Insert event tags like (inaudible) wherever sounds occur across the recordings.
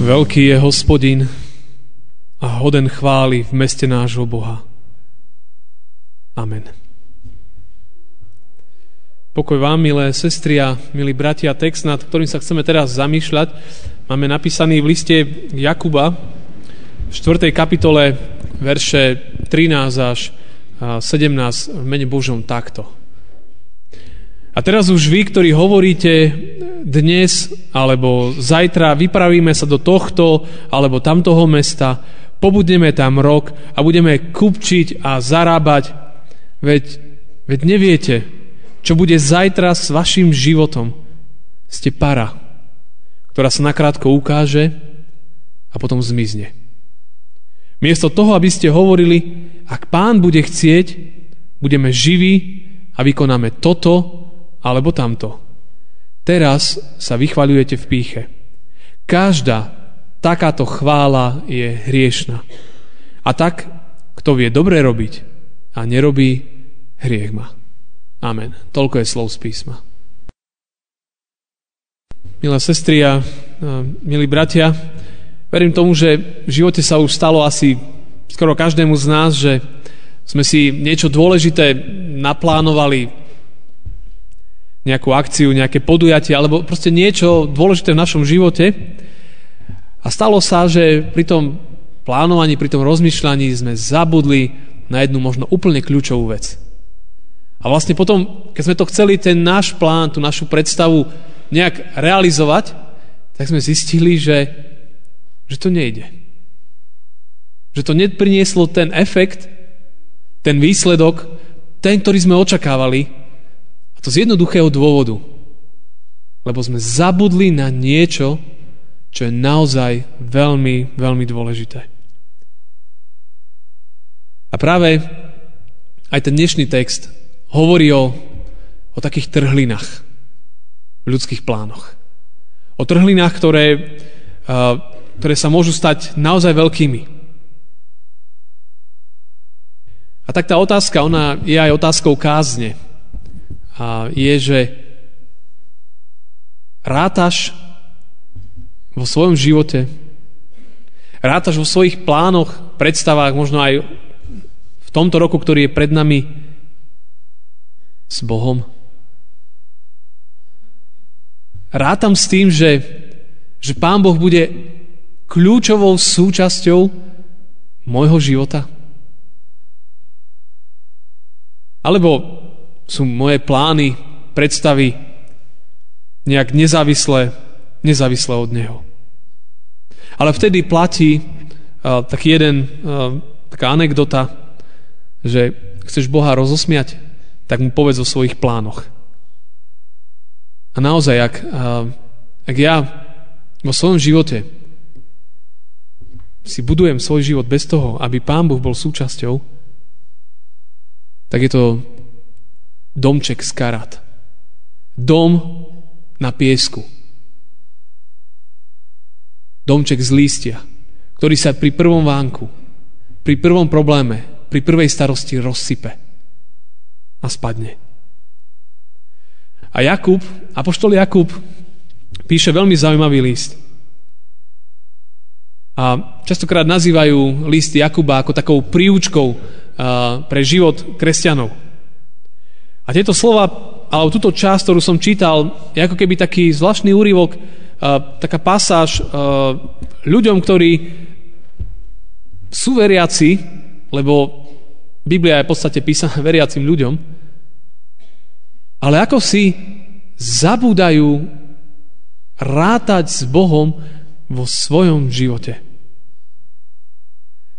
Veľký je hospodin a hoden chváli v meste nášho Boha. Amen. Pokoj vám, milé sestry a milí bratia, text, nad ktorým sa chceme teraz zamýšľať, máme napísaný v liste Jakuba v 4. kapitole verše 13 až 17 v mene Božom takto. A teraz už vy, ktorí hovoríte dnes alebo zajtra, vypravíme sa do tohto alebo tamtoho mesta, pobudneme tam rok a budeme kupčiť a zarábať, veď, veď neviete, čo bude zajtra s vašim životom. Ste para, ktorá sa nakrátko ukáže a potom zmizne. Miesto toho, aby ste hovorili, ak pán bude chcieť, budeme živí a vykonáme toto alebo tamto. Teraz sa vychvaľujete v píche. Každá takáto chvála je hriešna. A tak, kto vie dobre robiť a nerobí, hriech má. Amen. Toľko je slov z písma. Milé sestry a milí bratia, verím tomu, že v živote sa už stalo asi skoro každému z nás, že sme si niečo dôležité naplánovali nejakú akciu, nejaké podujatie alebo proste niečo dôležité v našom živote. A stalo sa, že pri tom plánovaní, pri tom rozmýšľaní sme zabudli na jednu možno úplne kľúčovú vec. A vlastne potom, keď sme to chceli, ten náš plán, tú našu predstavu nejak realizovať, tak sme zistili, že, že to nejde. Že to neprinieslo ten efekt, ten výsledok, ten, ktorý sme očakávali, to z jednoduchého dôvodu. Lebo sme zabudli na niečo, čo je naozaj veľmi, veľmi dôležité. A práve aj ten dnešný text hovorí o, o takých trhlinách v ľudských plánoch. O trhlinách, ktoré, ktoré sa môžu stať naozaj veľkými. A tak tá otázka, ona je aj otázkou kázne je, že rátaš vo svojom živote, rátaš vo svojich plánoch, predstavách, možno aj v tomto roku, ktorý je pred nami, s Bohom. Rátam s tým, že, že Pán Boh bude kľúčovou súčasťou môjho života. Alebo sú moje plány, predstavy nejak nezávislé, nezávislé od Neho. Ale vtedy platí uh, taký jeden, uh, taká anekdota, že chceš Boha rozosmiať, tak mu povedz o svojich plánoch. A naozaj, ak, uh, ak ja vo svojom živote si budujem svoj život bez toho, aby Pán Boh bol súčasťou, tak je to domček z karat. Dom na piesku. Domček z lístia, ktorý sa pri prvom vánku, pri prvom probléme, pri prvej starosti rozsype a spadne. A Jakub, apoštol Jakub, píše veľmi zaujímavý list. A častokrát nazývajú list Jakuba ako takou príučkou pre život kresťanov. A tieto slova, alebo túto časť, ktorú som čítal, je ako keby taký zvláštny úryvok, taká pasáž ľuďom, ktorí sú veriaci, lebo Biblia je v podstate písaná (laughs) veriacim ľuďom, ale ako si zabúdajú rátať s Bohom vo svojom živote.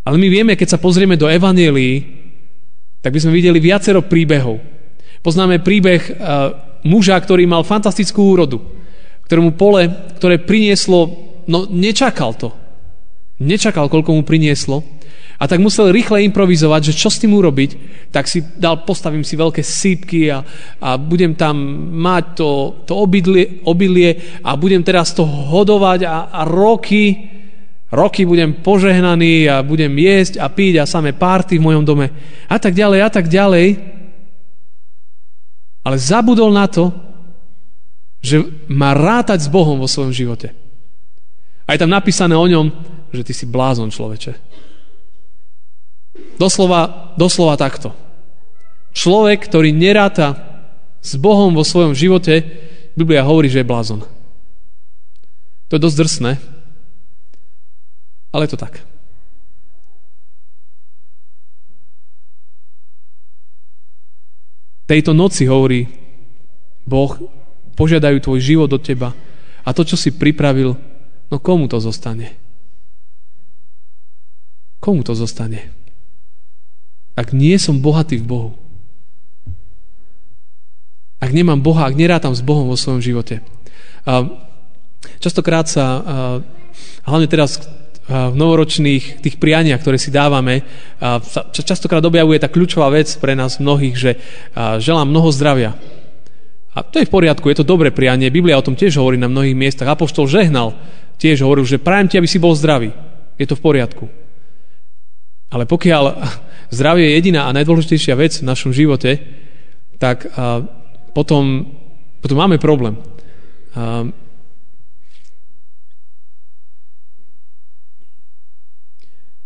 Ale my vieme, keď sa pozrieme do Evangelií, tak by sme videli viacero príbehov. Poznáme príbeh eh, muža, ktorý mal fantastickú úrodu, ktorému pole, ktoré prinieslo no nečakal to. Nečakal, koľko mu prinieslo. A tak musel rýchle improvizovať, že čo s tým urobiť, tak si dal, postavím si veľké sípky a, a budem tam mať to, to obilie, obilie a budem teraz to hodovať a, a roky, roky budem požehnaný a budem jesť a piť a samé párty v mojom dome a tak ďalej a tak ďalej. Ale zabudol na to, že má rátať s Bohom vo svojom živote. A je tam napísané o ňom, že ty si blázon človeče. Doslova, doslova takto. Človek, ktorý neráta s Bohom vo svojom živote, Biblia hovorí, že je blázon. To je dosť drsné, ale je to tak. Tejto noci hovorí Boh, požiadajú tvoj život od teba a to, čo si pripravil, no komu to zostane? Komu to zostane? ak nie som bohatý v Bohu. Ak nemám Boha, ak nerátam s Bohom vo svojom živote. Častokrát sa, hlavne teraz v novoročných tých prianiach, ktoré si dávame, častokrát objavuje tá kľúčová vec pre nás mnohých, že želám mnoho zdravia. A to je v poriadku, je to dobré prianie. Biblia o tom tiež hovorí na mnohých miestach. Apoštol žehnal tiež hovoril, že prajem ti, aby si bol zdravý. Je to v poriadku. Ale pokiaľ (laughs) zdravie je jediná a najdôležitejšia vec v našom živote, tak potom, potom máme problém.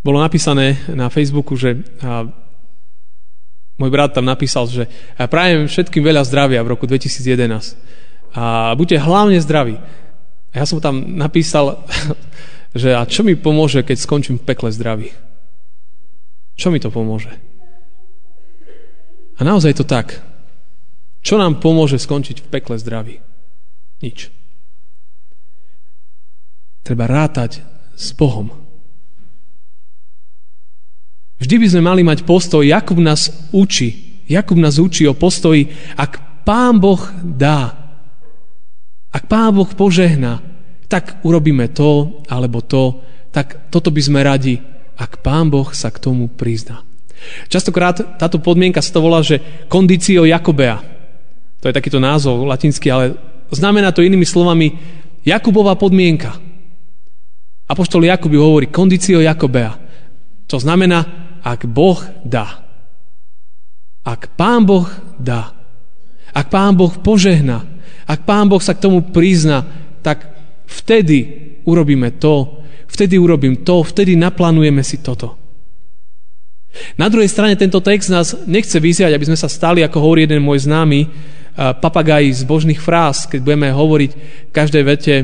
Bolo napísané na Facebooku, že a, môj brat tam napísal, že ja prajem všetkým veľa zdravia v roku 2011. A buďte hlavne zdraví. A ja som tam napísal, (laughs) že a čo mi pomôže, keď skončím v pekle zdravý? Čo mi to pomôže? A naozaj to tak. Čo nám pomôže skončiť v pekle zdraví? Nič. Treba rátať s Bohom. Vždy by sme mali mať postoj, Jakub nás učí. Jakub nás učí o postoji, ak Pán Boh dá, ak Pán Boh požehná, tak urobíme to alebo to, tak toto by sme radi ak Pán Boh sa k tomu prizná. Častokrát táto podmienka sa to volá, že kondicio Jakobea. To je takýto názov latinský, ale znamená to inými slovami Jakubová podmienka. Apoštol Jakub hovorí kondicio Jakobea. To znamená, ak Boh dá. Ak Pán Boh dá. Ak Pán Boh požehná. Ak Pán Boh sa k tomu prizná, tak vtedy urobíme to, vtedy urobím to, vtedy naplánujeme si toto. Na druhej strane tento text nás nechce vyziať, aby sme sa stali, ako hovorí jeden môj známy, papagaj z božných fráz, keď budeme hovoriť v každej vete,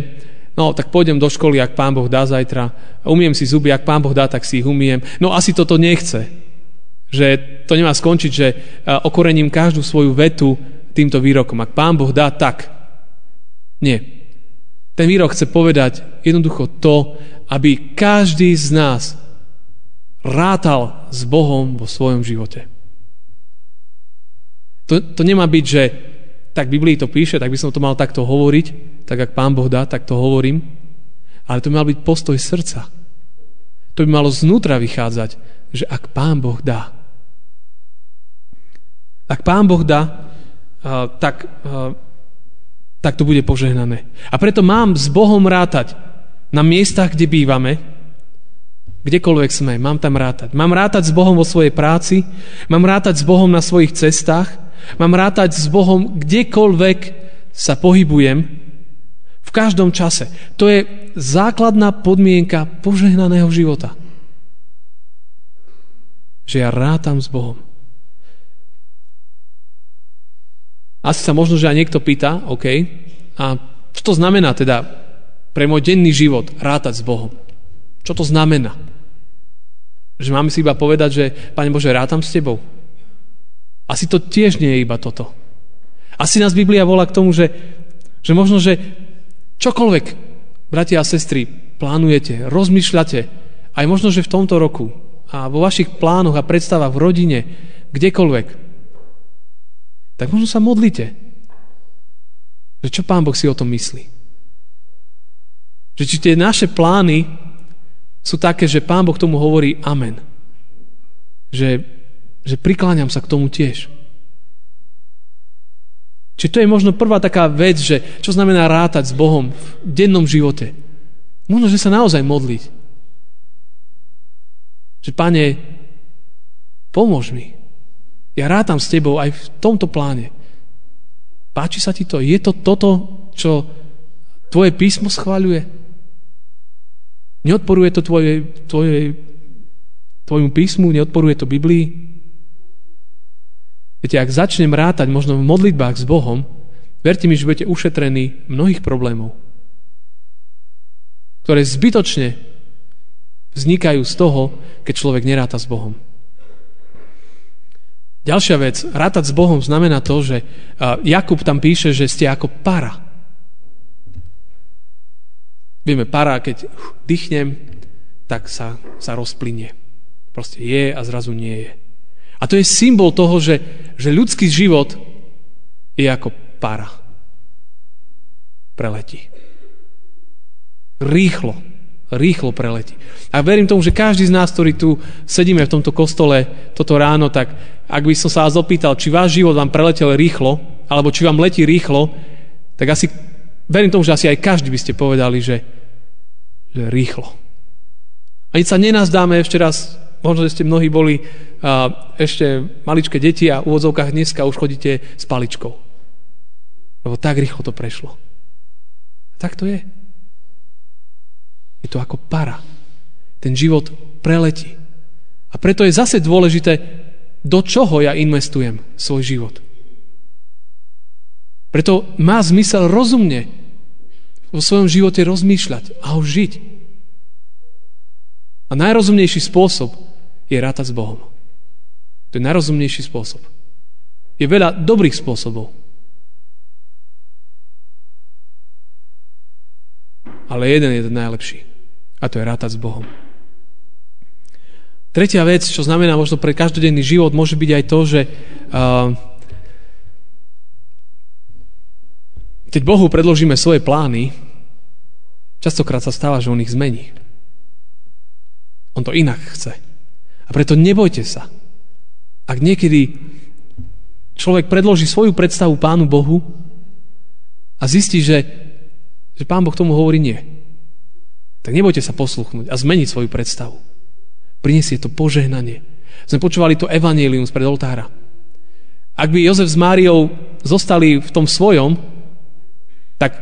no tak pôjdem do školy, ak pán Boh dá zajtra, umiem si zuby, ak pán Boh dá, tak si ich umiem. No asi toto nechce. Že to nemá skončiť, že okorením každú svoju vetu týmto výrokom. Ak pán Boh dá, tak. Nie. Ten výrok chce povedať jednoducho to, aby každý z nás rátal s Bohom vo svojom živote. To, to nemá byť, že tak Biblii to píše, tak by som to mal takto hovoriť, tak ak Pán Boh dá, tak to hovorím. Ale to by mal byť postoj srdca. To by malo znútra vychádzať, že ak Pán Boh dá. Ak Pán Boh dá, tak, tak to bude požehnané. A preto mám s Bohom rátať na miestach, kde bývame, kdekoľvek sme, mám tam rátať. Mám rátať s Bohom vo svojej práci, mám rátať s Bohom na svojich cestách, mám rátať s Bohom kdekoľvek sa pohybujem, v každom čase. To je základná podmienka požehnaného života. Že ja rátam s Bohom. Asi sa možno, že aj niekto pýta, OK, a čo to znamená teda pre môj denný život rátať s Bohom. Čo to znamená? Že máme si iba povedať, že Pane Bože, rátam s Tebou. Asi to tiež nie je iba toto. Asi nás Biblia volá k tomu, že, že možno, že čokoľvek, bratia a sestry, plánujete, rozmýšľate, aj možno, že v tomto roku a vo vašich plánoch a predstavách v rodine, kdekoľvek, tak možno sa modlite, že čo Pán Boh si o tom myslí. Že či tie naše plány sú také, že Pán Boh tomu hovorí amen. Že, že prikláňam sa k tomu tiež. Čiže to je možno prvá taká vec, že čo znamená rátať s Bohom v dennom živote. Možno, že sa naozaj modliť. Že, pane, pomôž mi. Ja rátam s tebou aj v tomto pláne. Páči sa ti to? Je to toto, čo tvoje písmo schváľuje? Neodporuje to tvoje, tvoje, tvojmu písmu? Neodporuje to Biblii? Viete, ak začnem rátať možno v modlitbách s Bohom, verte mi, že budete ušetrení mnohých problémov, ktoré zbytočne vznikajú z toho, keď človek neráta s Bohom. Ďalšia vec, rátať s Bohom znamená to, že Jakub tam píše, že ste ako para. Vieme, para, keď dýchnem, tak sa, sa rozplynie. Proste je a zrazu nie je. A to je symbol toho, že, že ľudský život je ako para. Preletí. Rýchlo. Rýchlo preletí. A verím tomu, že každý z nás, ktorý tu sedíme v tomto kostole toto ráno, tak ak by som sa vás opýtal, či váš život vám preletel rýchlo, alebo či vám letí rýchlo, tak asi verím tomu, že asi aj každý by ste povedali, že, že rýchlo. Ani sa nenazdáme ešte raz Možno, že ste mnohí boli uh, ešte maličké deti a v úvodzovkách dneska už chodíte s paličkou. Lebo tak rýchlo to prešlo. A tak to je. Je to ako para. Ten život preletí. A preto je zase dôležité, do čoho ja investujem svoj život. Preto má zmysel rozumne vo svojom živote rozmýšľať a ho žiť. A najrozumnejší spôsob je rátať s Bohom. To je najrozumnejší spôsob. Je veľa dobrých spôsobov. Ale jeden je ten najlepší. A to je rátať s Bohom. Tretia vec, čo znamená možno pre každodenný život, môže byť aj to, že uh, keď Bohu predložíme svoje plány, častokrát sa stáva, že On ich zmení. On to inak chce. A preto nebojte sa. Ak niekedy človek predloží svoju predstavu Pánu Bohu a zistí, že, že Pán Boh tomu hovorí nie, tak nebojte sa posluchnúť a zmeniť svoju predstavu. Prinesie to požehnanie. Sme počúvali to evanílium spred oltára. Ak by Jozef s Máriou zostali v tom svojom, tak,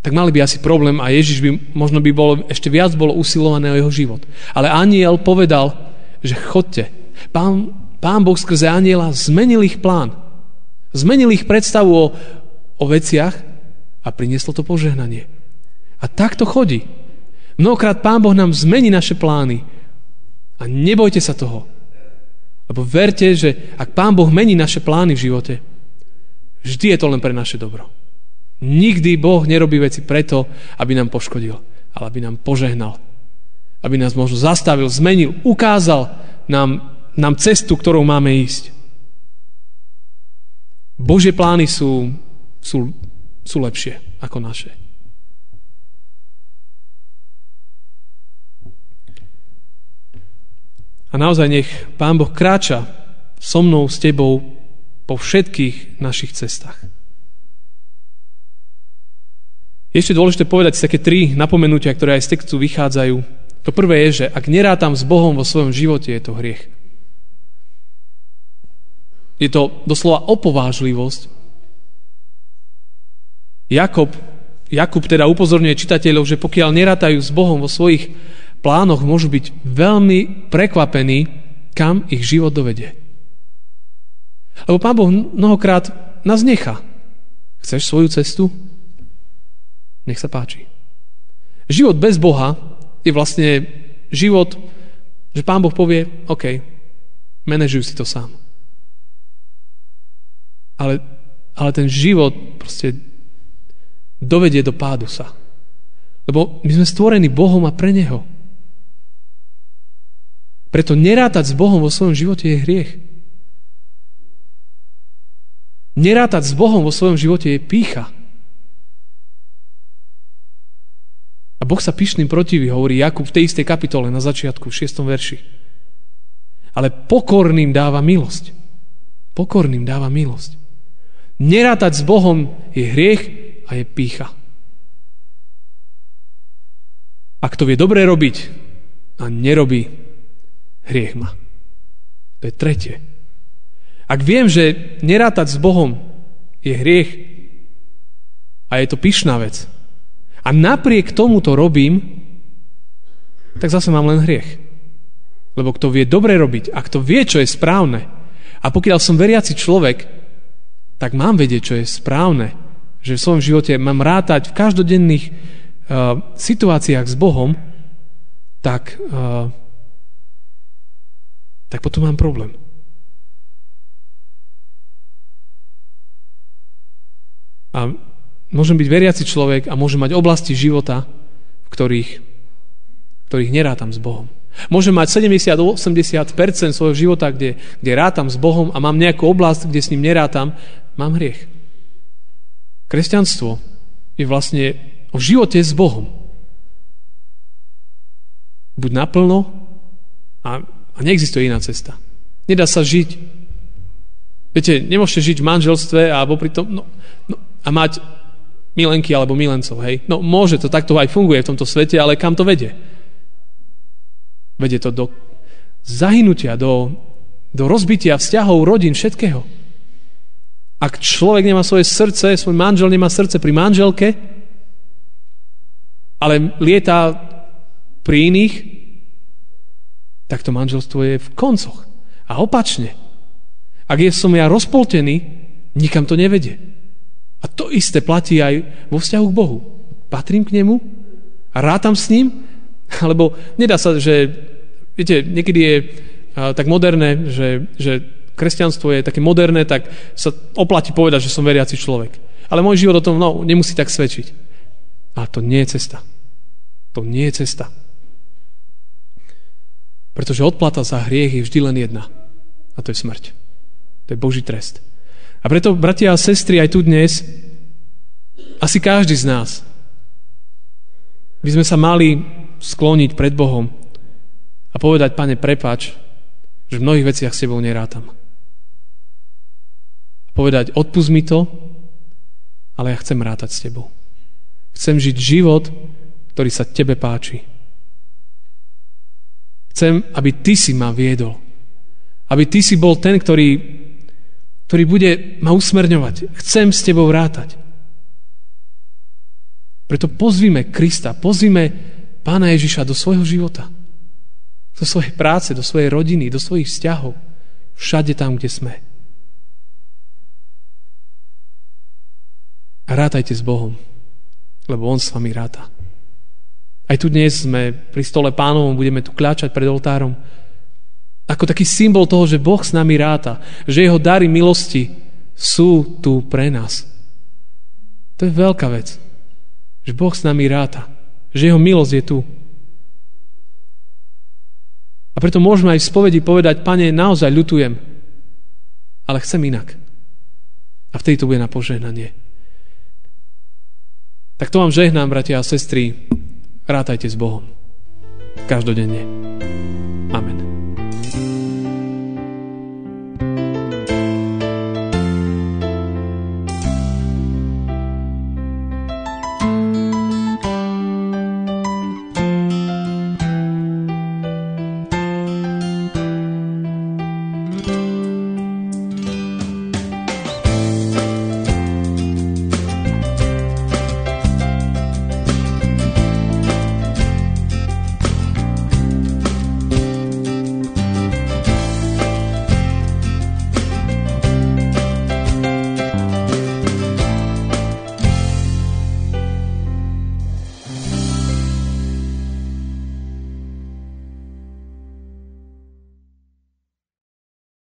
tak mali by asi problém a Ježiš by možno by bolo, ešte viac bolo usilované o jeho život. Ale aniel povedal, že chodte. Pán, pán Boh skrze aniela zmenil ich plán. Zmenil ich predstavu o, o veciach a prinieslo to požehnanie. A tak to chodí. Mnohokrát Pán Boh nám zmení naše plány. A nebojte sa toho. Lebo verte, že ak Pán Boh mení naše plány v živote, vždy je to len pre naše dobro. Nikdy Boh nerobí veci preto, aby nám poškodil, ale aby nám požehnal aby nás možno zastavil, zmenil, ukázal nám, nám cestu, ktorou máme ísť. Božie plány sú, sú, sú lepšie ako naše. A naozaj nech Pán Boh kráča so mnou, s tebou po všetkých našich cestách. Je ešte dôležité povedať si také tri napomenutia, ktoré aj z textu vychádzajú. To prvé je, že ak nerátam s Bohom vo svojom živote, je to hriech. Je to doslova opovážlivosť. Jakob, Jakub teda upozorňuje čitateľov, že pokiaľ nerátajú s Bohom vo svojich plánoch, môžu byť veľmi prekvapení, kam ich život dovedie. Lebo Pán Boh mnohokrát nás nechá. Chceš svoju cestu? Nech sa páči. Život bez Boha je vlastne život, že Pán Boh povie, OK, manažuj si to sám. Ale, ale ten život proste dovedie do pádu sa. Lebo my sme stvorení Bohom a pre Neho. Preto nerátať s Bohom vo svojom živote je hriech. Nerátať s Bohom vo svojom živote je pícha. A Boh sa pyšným protiví, hovorí Jakub v tej istej kapitole na začiatku, v 6. verši. Ale pokorným dáva milosť. Pokorným dáva milosť. Nerátať s Bohom je hriech a je pícha. Ak to vie dobre robiť a nerobí, hriech má. To je tretie. Ak viem, že nerátať s Bohom je hriech a je to pyšná vec, a napriek tomu to robím, tak zase mám len hriech. Lebo kto vie dobre robiť a kto vie, čo je správne, a pokiaľ som veriaci človek, tak mám vedieť, čo je správne, že v svojom živote mám rátať v každodenných uh, situáciách s Bohom, tak, uh, tak potom mám problém. A môžem byť veriaci človek a môžem mať oblasti života, v ktorých, v ktorých nerátam s Bohom. Môžem mať 70-80% svojho života, kde, kde rátam s Bohom a mám nejakú oblasť, kde s ním nerátam, mám hriech. Kresťanstvo je vlastne o živote s Bohom. Buď naplno a, a neexistuje iná cesta. Nedá sa žiť. Viete, nemôžete žiť v manželstve a popri tom, no, no, a mať milenky alebo milencov. Hej? No môže to, takto aj funguje v tomto svete, ale kam to vedie? Vedie to do zahynutia, do, do rozbitia vzťahov, rodín, všetkého. Ak človek nemá svoje srdce, svoj manžel nemá srdce pri manželke, ale lieta pri iných, tak to manželstvo je v koncoch. A opačne. Ak je som ja rozpoltený, nikam to nevedie. A to isté platí aj vo vzťahu k Bohu. Patrím k nemu a rátam s ním, (laughs) alebo nedá sa, že, viete, niekedy je tak moderné, že, že kresťanstvo je také moderné, tak sa oplatí povedať, že som veriaci človek. Ale môj život o tom no, nemusí tak svedčiť. A to nie je cesta. To nie je cesta. Pretože odplata za hriech je vždy len jedna. A to je smrť. To je Boží trest. A preto, bratia a sestry, aj tu dnes, asi každý z nás, by sme sa mali skloniť pred Bohom a povedať, pane, prepač, že v mnohých veciach s tebou nerátam. A povedať, odpust mi to, ale ja chcem rátať s tebou. Chcem žiť život, ktorý sa tebe páči. Chcem, aby ty si ma viedol. Aby ty si bol ten, ktorý ktorý bude ma usmerňovať. Chcem s tebou rátať. Preto pozvime Krista, pozvime Pána Ježiša do svojho života. Do svojej práce, do svojej rodiny, do svojich vzťahov. Všade tam, kde sme. A rátajte s Bohom, lebo On s vami ráta. Aj tu dnes sme pri stole pánovom, budeme tu kľačať pred oltárom ako taký symbol toho, že Boh s nami ráta, že jeho dary milosti sú tu pre nás. To je veľká vec. Že Boh s nami ráta. Že jeho milosť je tu. A preto môžeme aj v spovedi povedať, pane, naozaj ľutujem, ale chcem inak. A vtedy to bude na požehnanie. Tak to vám žehnám, bratia a sestry. Rátajte s Bohom. Každodenne.